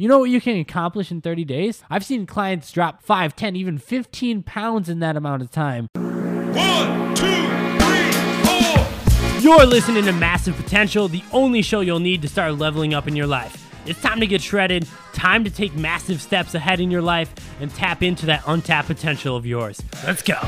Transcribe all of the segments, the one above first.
You know what you can accomplish in 30 days? I've seen clients drop 5, 10, even 15 pounds in that amount of time. One, two, three, four. You're listening to Massive Potential, the only show you'll need to start leveling up in your life. It's time to get shredded, time to take massive steps ahead in your life, and tap into that untapped potential of yours. Let's go.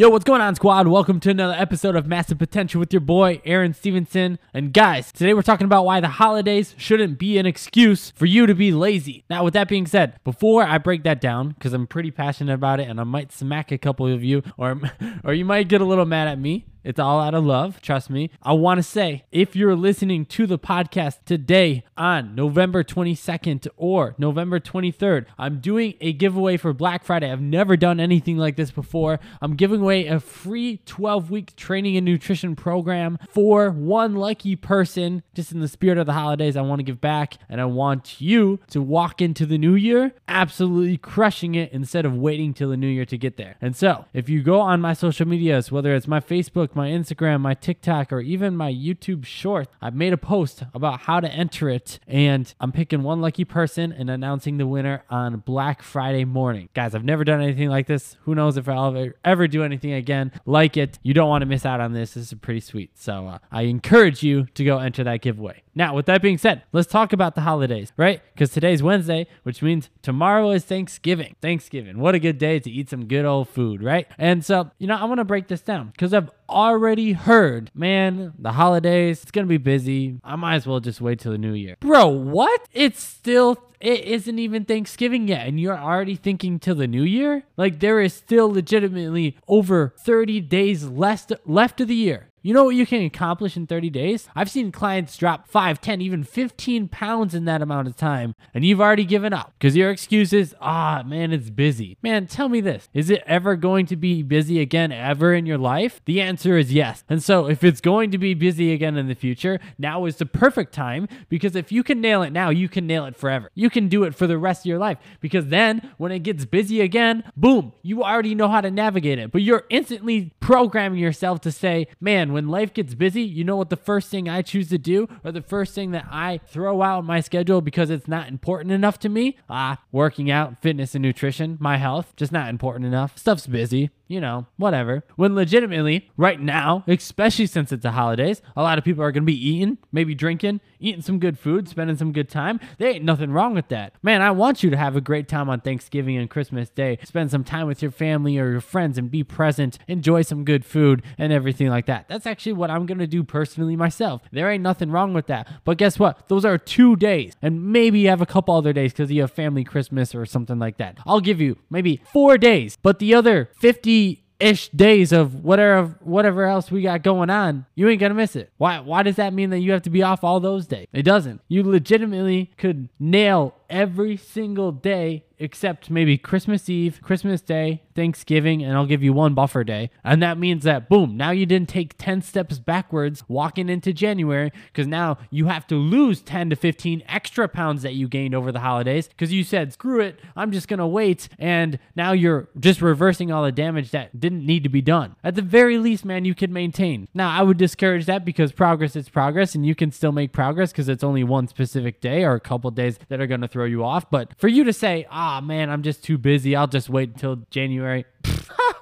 Yo, what's going on, squad? Welcome to another episode of Massive Potential with your boy, Aaron Stephenson. And guys, today we're talking about why the holidays shouldn't be an excuse for you to be lazy. Now, with that being said, before I break that down, because I'm pretty passionate about it and I might smack a couple of you, or, or you might get a little mad at me, it's all out of love, trust me. I want to say if you're listening to the podcast today on November 22nd or November 23rd, I'm doing a giveaway for Black Friday. I've never done anything like this before. I'm giving away a free 12 week training and nutrition program for one lucky person. Just in the spirit of the holidays, I want to give back and I want you to walk into the new year absolutely crushing it instead of waiting till the new year to get there. And so, if you go on my social medias, whether it's my Facebook, my Instagram, my TikTok, or even my YouTube short, I've made a post about how to enter it. And I'm picking one lucky person and announcing the winner on Black Friday morning. Guys, I've never done anything like this. Who knows if I'll ever, ever do anything again like it. You don't want to miss out on this. This is pretty sweet. So uh, I encourage you to go enter that giveaway. Now, with that being said, let's talk about the holidays, right? Because today's Wednesday, which means tomorrow is Thanksgiving. Thanksgiving. What a good day to eat some good old food, right? And so, you know, I want to break this down because I've already heard, man, the holidays, it's to be busy. I might as well just wait till the new year. Bro, what? It's still it isn't even Thanksgiving yet, and you're already thinking till the new year? Like, there is still legitimately over 30 days left, left of the year. You know what you can accomplish in 30 days? I've seen clients drop 5, 10, even 15 pounds in that amount of time, and you've already given up because your excuse is, ah, man, it's busy. Man, tell me this is it ever going to be busy again ever in your life? The answer is yes. And so, if it's going to be busy again in the future, now is the perfect time because if you can nail it now, you can nail it forever. You can do it for the rest of your life because then when it gets busy again, boom, you already know how to navigate it. But you're instantly programming yourself to say, man, when life gets busy, you know what the first thing I choose to do or the first thing that I throw out my schedule because it's not important enough to me? Ah, working out, fitness and nutrition, my health, just not important enough. Stuff's busy you know, whatever. When legitimately, right now, especially since it's the holidays, a lot of people are going to be eating, maybe drinking, eating some good food, spending some good time. There ain't nothing wrong with that. Man, I want you to have a great time on Thanksgiving and Christmas Day. Spend some time with your family or your friends and be present, enjoy some good food and everything like that. That's actually what I'm going to do personally myself. There ain't nothing wrong with that. But guess what? Those are two days. And maybe you have a couple other days because you have family Christmas or something like that. I'll give you maybe four days, but the other 50 ish days of whatever whatever else we got going on, you ain't gonna miss it. Why why does that mean that you have to be off all those days? It doesn't. You legitimately could nail every single day except maybe Christmas Eve, Christmas Day, Thanksgiving, and I'll give you one buffer day. And that means that, boom, now you didn't take 10 steps backwards walking into January because now you have to lose 10 to 15 extra pounds that you gained over the holidays because you said, screw it, I'm just going to wait. And now you're just reversing all the damage that didn't need to be done. At the very least, man, you could maintain. Now, I would discourage that because progress is progress and you can still make progress because it's only one specific day or a couple days that are going to throw you off. But for you to say, ah, man, I'm just too busy, I'll just wait until January.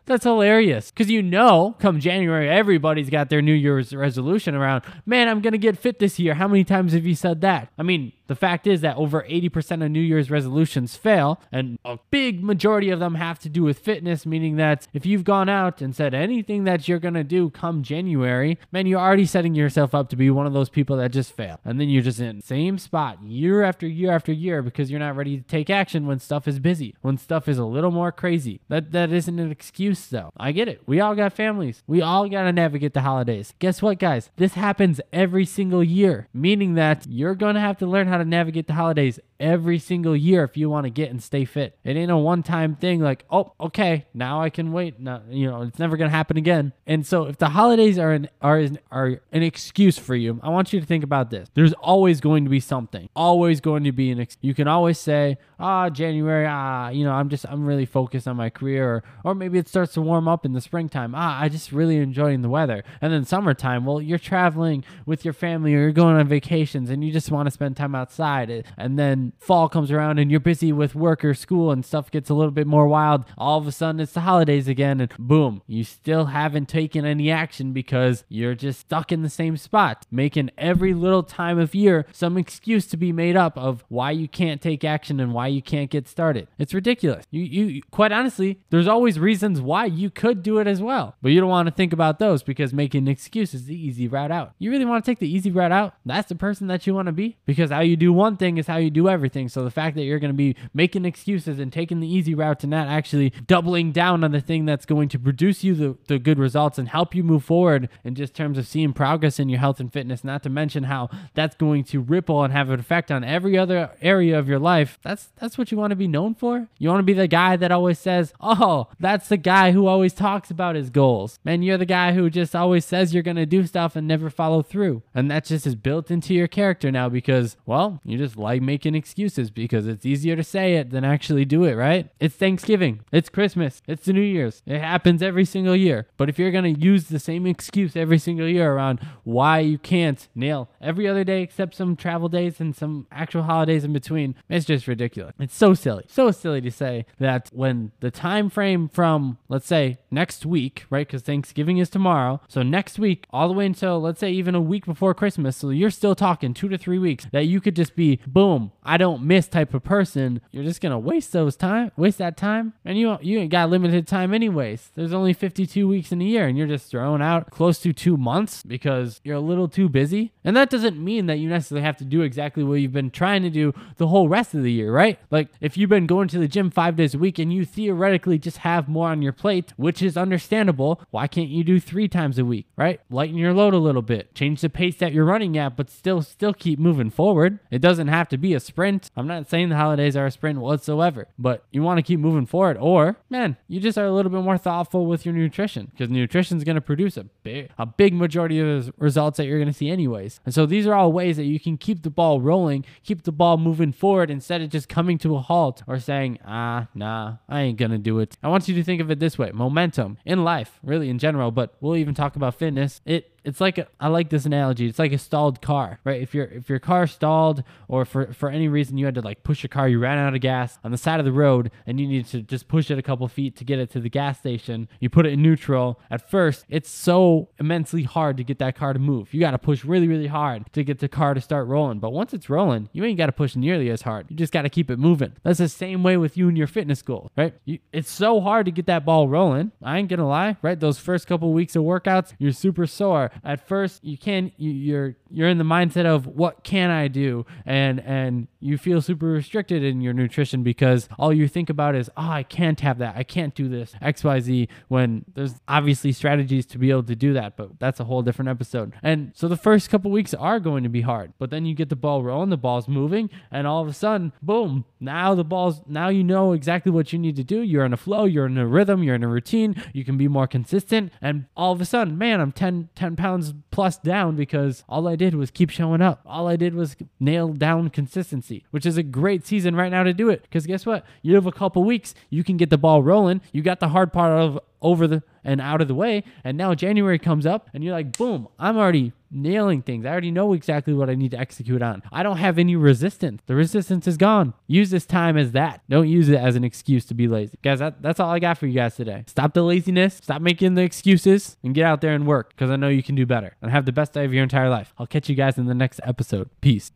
That's hilarious. Because you know, come January, everybody's got their New Year's resolution around, man, I'm going to get fit this year. How many times have you said that? I mean, the fact is that over 80% of New Year's resolutions fail, and a big majority of them have to do with fitness, meaning that if you've gone out and said anything that you're going to do come January, man, you're already setting yourself up to be one of those people that just fail. And then you're just in the same spot year after year after year because you're not ready to take action when stuff is busy, when stuff is a little more crazy. That that isn't an excuse though. I get it. We all got families. We all got to navigate the holidays. Guess what, guys? This happens every single year, meaning that you're going to have to learn how to navigate the holidays every single year if you want to get and stay fit. It ain't a one time thing like, oh, okay, now I can wait. Now, you know, it's never going to happen again. And so if the holidays are an, are, are an excuse for you, I want you to think about this. There's always going to be something, always going to be an, ex- you can always say, ah, January, ah, you know, I'm just, I'm really focused on my career. Or, or maybe it starts to warm up in the springtime. Ah, I just really enjoying the weather. And then summertime, well, you're traveling with your family or you're going on vacations and you just want to spend time outside. And then fall comes around and you're busy with work or school and stuff gets a little bit more wild. All of a sudden, it's the holidays again. And boom, you still haven't taken any action because you're just stuck in the same spot, making every little time of year some excuse to be made up of why you can't take action and why you can't get started. It's ridiculous. You, you, quite honestly, there's always reasons why you could do it as well, but you don't want to think about those because making an excuse is the easy route out. You really want to take the easy route out? That's the person that you want to be because how you do one thing is how you do everything. So the fact that you're going to be making excuses and taking the easy route and not actually doubling down on the thing that's going to produce you the, the good results and help you move forward in just terms of seeing progress in your health and fitness, not to mention how that's going to ripple and have an effect on every other area of your life. That's that's what you want to be known for. You want to be the guy that always says, "Oh, that's the guy who always talks about his goals." Man, you're the guy who just always says you're going to do stuff and never follow through. And that just is built into your character now because, well, you just like making excuses because it's easier to say it than actually do it, right? It's Thanksgiving, it's Christmas, it's the New Year's. It happens every single year. But if you're going to use the same excuse every single year around why you can't nail every other day except some travel days and some actual holidays in between, it's just ridiculous. It's so silly. So silly to say that when the time frame from let's say next week, right? Cuz Thanksgiving is tomorrow. So next week all the way until let's say even a week before Christmas. So you're still talking 2 to 3 weeks that you could just be boom, I don't miss type of person. You're just to waste those time, waste that time. And you you ain't got limited time anyways. There's only 52 weeks in a year and you're just throwing out close to 2 months because you're a little too busy. And that doesn't mean that you necessarily have to do exactly what you've been trying to do the whole rest of the year, right? Like if you've been going to the gym 5 days a week and you theoretically just have more on your plate, which is understandable, why can't you do 3 times a week, right? Lighten your load a little bit. Change the pace that you're running at, but still still keep moving forward. It doesn't have to be a sprint. I'm not saying the holidays are a sprint whatsoever, but you want to keep moving forward or man, you just are a little bit more thoughtful with your nutrition because nutrition is going to produce a big a big majority of the results that you're going to see anyways. And so these are all ways that you can keep the ball rolling, keep the ball moving forward instead of just coming to a halt or saying, "Ah, nah, I ain't going to do it." I want you to think of it this way. Momentum in life, really in general, but we'll even talk about fitness. It it's like a, I like this analogy. It's like a stalled car, right? If your if your car stalled or for for any reason you had to like push your car, you ran out of gas on the side of the road and you needed to just push it a couple feet to get it to the gas station. You put it in neutral. At first, it's so immensely hard to get that car to move. You got to push really really hard to get the car to start rolling. But once it's rolling, you ain't got to push nearly as hard. You just got to keep it moving. That's the same way with you and your fitness goal, right? You, it's so hard to get that ball rolling. I ain't gonna lie, right? Those first couple weeks of workouts, you're super sore. At first, you can you, you're you're in the mindset of what can I do, and and you feel super restricted in your nutrition because all you think about is oh I can't have that, I can't do this X Y Z. When there's obviously strategies to be able to do that, but that's a whole different episode. And so the first couple weeks are going to be hard, but then you get the ball rolling, the ball's moving, and all of a sudden, boom! Now the ball's now you know exactly what you need to do. You're in a flow, you're in a rhythm, you're in a routine. You can be more consistent, and all of a sudden, man, I'm 10, 10 pounds plus down because all I did was keep showing up. All I did was nail down consistency, which is a great season right now to do it. Because guess what? You have a couple weeks, you can get the ball rolling. You got the hard part of over the and out of the way, and now January comes up, and you're like, boom, I'm already nailing things. I already know exactly what I need to execute on. I don't have any resistance. The resistance is gone. Use this time as that. Don't use it as an excuse to be lazy. Guys, that, that's all I got for you guys today. Stop the laziness, stop making the excuses, and get out there and work because I know you can do better and have the best day of your entire life. I'll catch you guys in the next episode. Peace.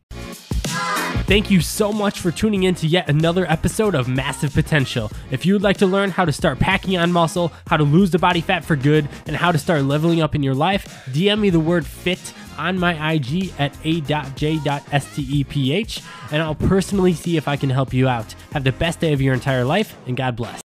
Thank you so much for tuning in to yet another episode of Massive Potential. If you would like to learn how to start packing on muscle, how to lose the body fat for good, and how to start leveling up in your life, DM me the word fit on my IG at a.j.steph, and I'll personally see if I can help you out. Have the best day of your entire life, and God bless.